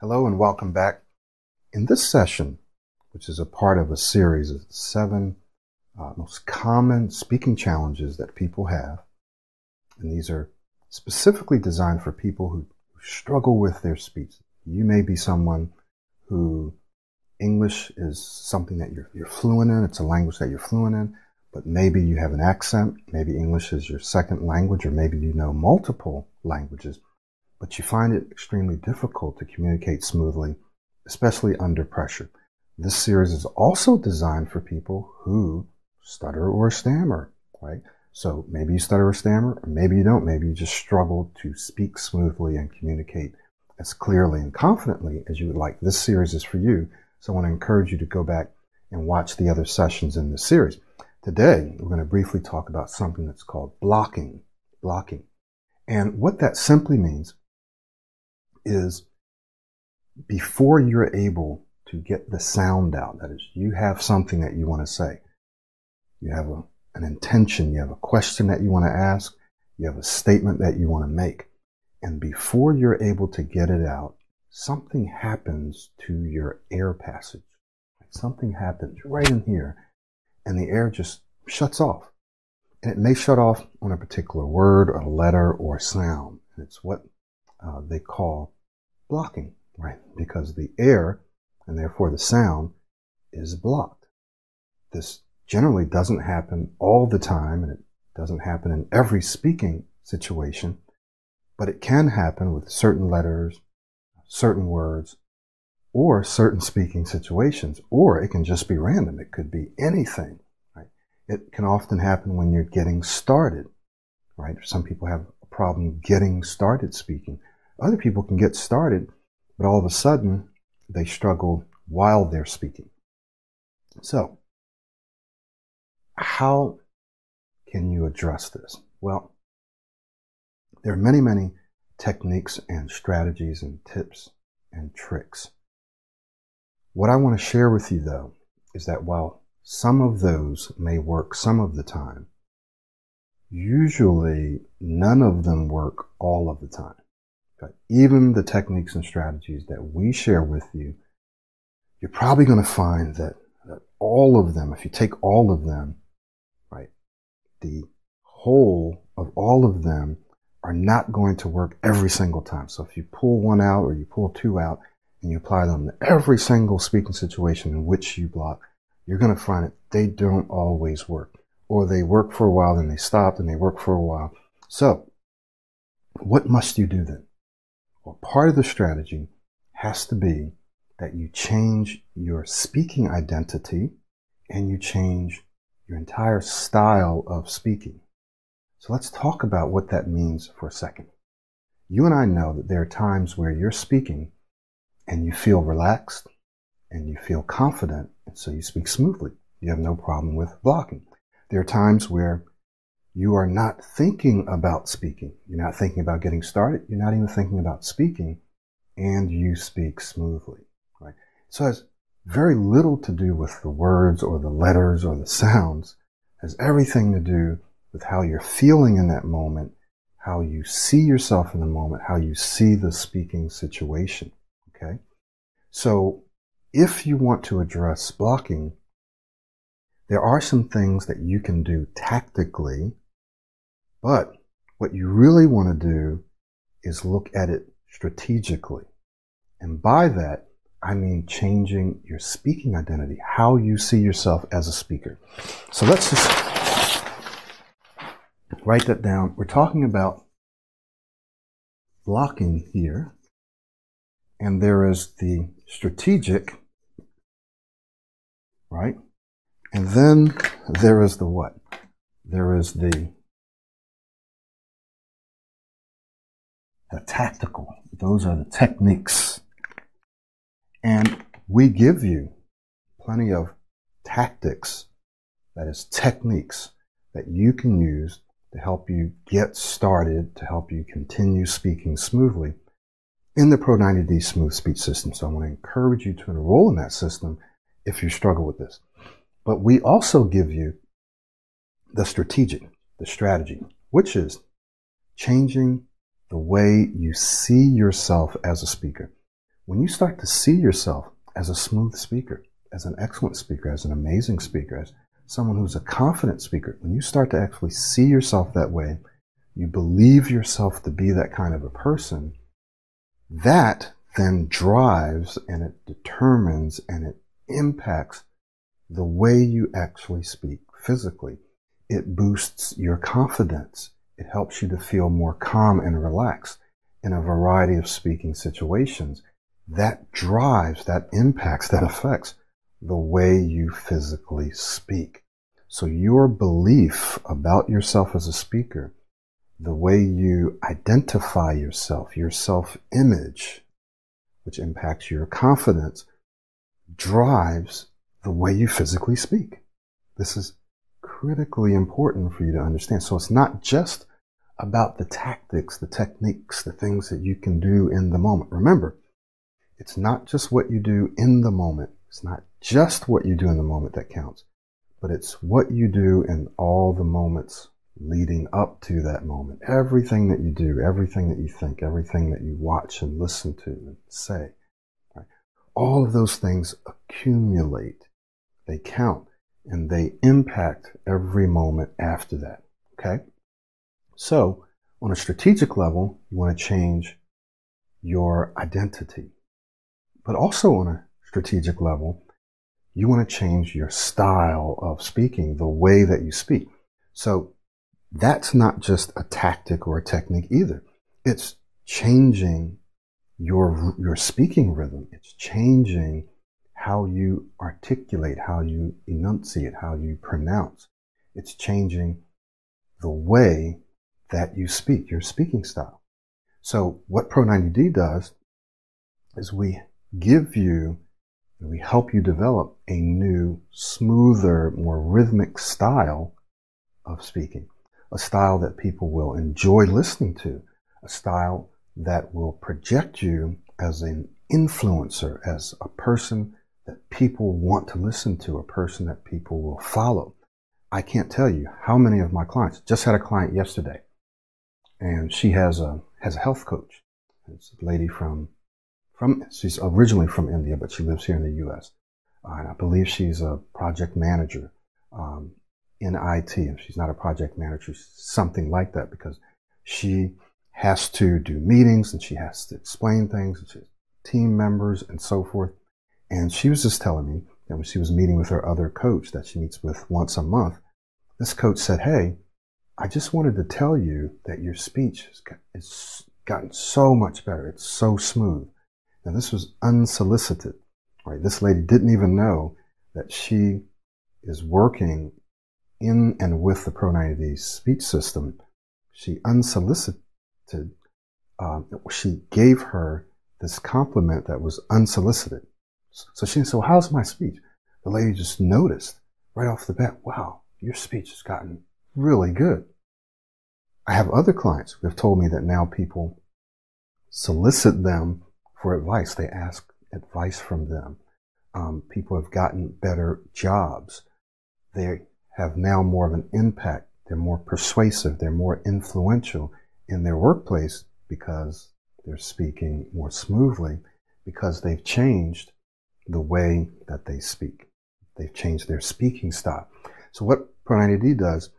Hello and welcome back. In this session, which is a part of a series of seven uh, most common speaking challenges that people have, and these are specifically designed for people who struggle with their speech. You may be someone who English is something that you're, you're fluent in, it's a language that you're fluent in, but maybe you have an accent, maybe English is your second language, or maybe you know multiple languages but you find it extremely difficult to communicate smoothly, especially under pressure. This series is also designed for people who stutter or stammer, right? So maybe you stutter or stammer, or maybe you don't. Maybe you just struggle to speak smoothly and communicate as clearly and confidently as you would like. This series is for you. So I want to encourage you to go back and watch the other sessions in this series. Today, we're going to briefly talk about something that's called blocking. Blocking. And what that simply means is before you're able to get the sound out, that is, you have something that you want to say. You have a, an intention, you have a question that you want to ask, you have a statement that you want to make. And before you're able to get it out, something happens to your air passage. Something happens right in here, and the air just shuts off. And it may shut off on a particular word or letter or a sound. And it's what uh, they call blocking, right? Because the air and therefore the sound is blocked. This generally doesn't happen all the time and it doesn't happen in every speaking situation, but it can happen with certain letters, certain words, or certain speaking situations, or it can just be random. It could be anything, right? It can often happen when you're getting started, right? Some people have a problem getting started speaking. Other people can get started, but all of a sudden they struggle while they're speaking. So, how can you address this? Well, there are many, many techniques and strategies and tips and tricks. What I want to share with you though is that while some of those may work some of the time, usually none of them work all of the time. But even the techniques and strategies that we share with you, you're probably going to find that, that all of them, if you take all of them, right, the whole of all of them are not going to work every single time. So if you pull one out or you pull two out and you apply them to every single speaking situation in which you block, you're going to find that they don't always work. Or they work for a while, then they stop, and they work for a while. So, what must you do then? Well, part of the strategy has to be that you change your speaking identity and you change your entire style of speaking. So let's talk about what that means for a second. You and I know that there are times where you're speaking and you feel relaxed and you feel confident, and so you speak smoothly. You have no problem with blocking. There are times where you are not thinking about speaking. You're not thinking about getting started. You're not even thinking about speaking and you speak smoothly, right? So it has very little to do with the words or the letters or the sounds. It has everything to do with how you're feeling in that moment, how you see yourself in the moment, how you see the speaking situation. Okay. So if you want to address blocking, there are some things that you can do tactically but what you really want to do is look at it strategically. And by that, I mean changing your speaking identity, how you see yourself as a speaker. So let's just write that down. We're talking about blocking here. And there is the strategic, right? And then there is the what? There is the the tactical. Those are the techniques. And we give you plenty of tactics, that is techniques that you can use to help you get started, to help you continue speaking smoothly in the Pro 90D Smooth Speech System. So I want to encourage you to enroll in that system if you struggle with this. But we also give you the strategic, the strategy, which is changing the way you see yourself as a speaker. when you start to see yourself as a smooth speaker, as an excellent speaker, as an amazing speaker, as someone who's a confident speaker, when you start to actually see yourself that way, you believe yourself to be that kind of a person, that then drives and it determines and it impacts the way you actually speak physically. It boosts your confidence. It helps you to feel more calm and relaxed in a variety of speaking situations. That drives, that impacts, that affects the way you physically speak. So your belief about yourself as a speaker, the way you identify yourself, your self image, which impacts your confidence, drives the way you physically speak. This is critically important for you to understand. So it's not just about the tactics, the techniques, the things that you can do in the moment. Remember, it's not just what you do in the moment. It's not just what you do in the moment that counts, but it's what you do in all the moments leading up to that moment. Everything that you do, everything that you think, everything that you watch and listen to and say, right? all of those things accumulate. They count and they impact every moment after that. Okay? So, on a strategic level, you want to change your identity. But also on a strategic level, you want to change your style of speaking, the way that you speak. So that's not just a tactic or a technique either. It's changing your, your speaking rhythm. It's changing how you articulate, how you enunciate, how you pronounce. It's changing the way that you speak, your speaking style. So what Pro90D does is we give you, we help you develop a new, smoother, more rhythmic style of speaking a style that people will enjoy listening to, a style that will project you as an influencer, as a person that people want to listen to, a person that people will follow. I can't tell you how many of my clients just had a client yesterday and she has a has a health coach. It's a lady from from she's originally from India, but she lives here in the U.S. And I believe she's a project manager. Um, in IT. If she's not a project manager, something like that, because she has to do meetings and she has to explain things has team members and so forth. And she was just telling me that when she was meeting with her other coach that she meets with once a month, this coach said, Hey, I just wanted to tell you that your speech has gotten so much better. It's so smooth. Now this was unsolicited, right? This lady didn't even know that she is working in and with the Pro90D speech system, she unsolicited, um, she gave her this compliment that was unsolicited. So she said, well, how's my speech? The lady just noticed right off the bat, wow, your speech has gotten really good. I have other clients who have told me that now people solicit them for advice. They ask advice from them. Um, people have gotten better jobs. They have now more of an impact. They're more persuasive. They're more influential in their workplace because they're speaking more smoothly because they've changed the way that they speak. They've changed their speaking style. So what Pro90D does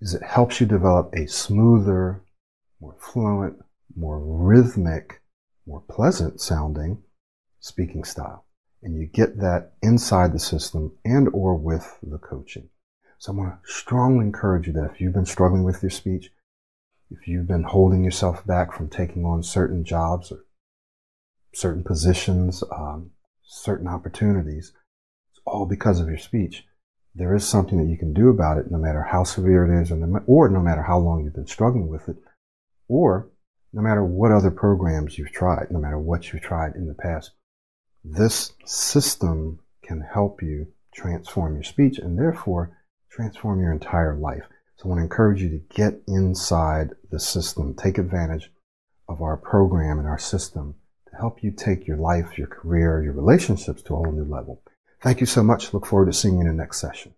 is it helps you develop a smoother, more fluent, more rhythmic, more pleasant sounding speaking style. And you get that inside the system and or with the coaching. So I want to strongly encourage you that if you've been struggling with your speech, if you've been holding yourself back from taking on certain jobs or certain positions, um, certain opportunities, it's all because of your speech. There is something that you can do about it, no matter how severe it is, or no, or no matter how long you've been struggling with it, or no matter what other programs you've tried, no matter what you've tried in the past. This system can help you transform your speech and therefore transform your entire life. So I want to encourage you to get inside the system, take advantage of our program and our system help you take your life, your career, your relationships to a whole new level. Thank you so much. Look forward to seeing you in the next session.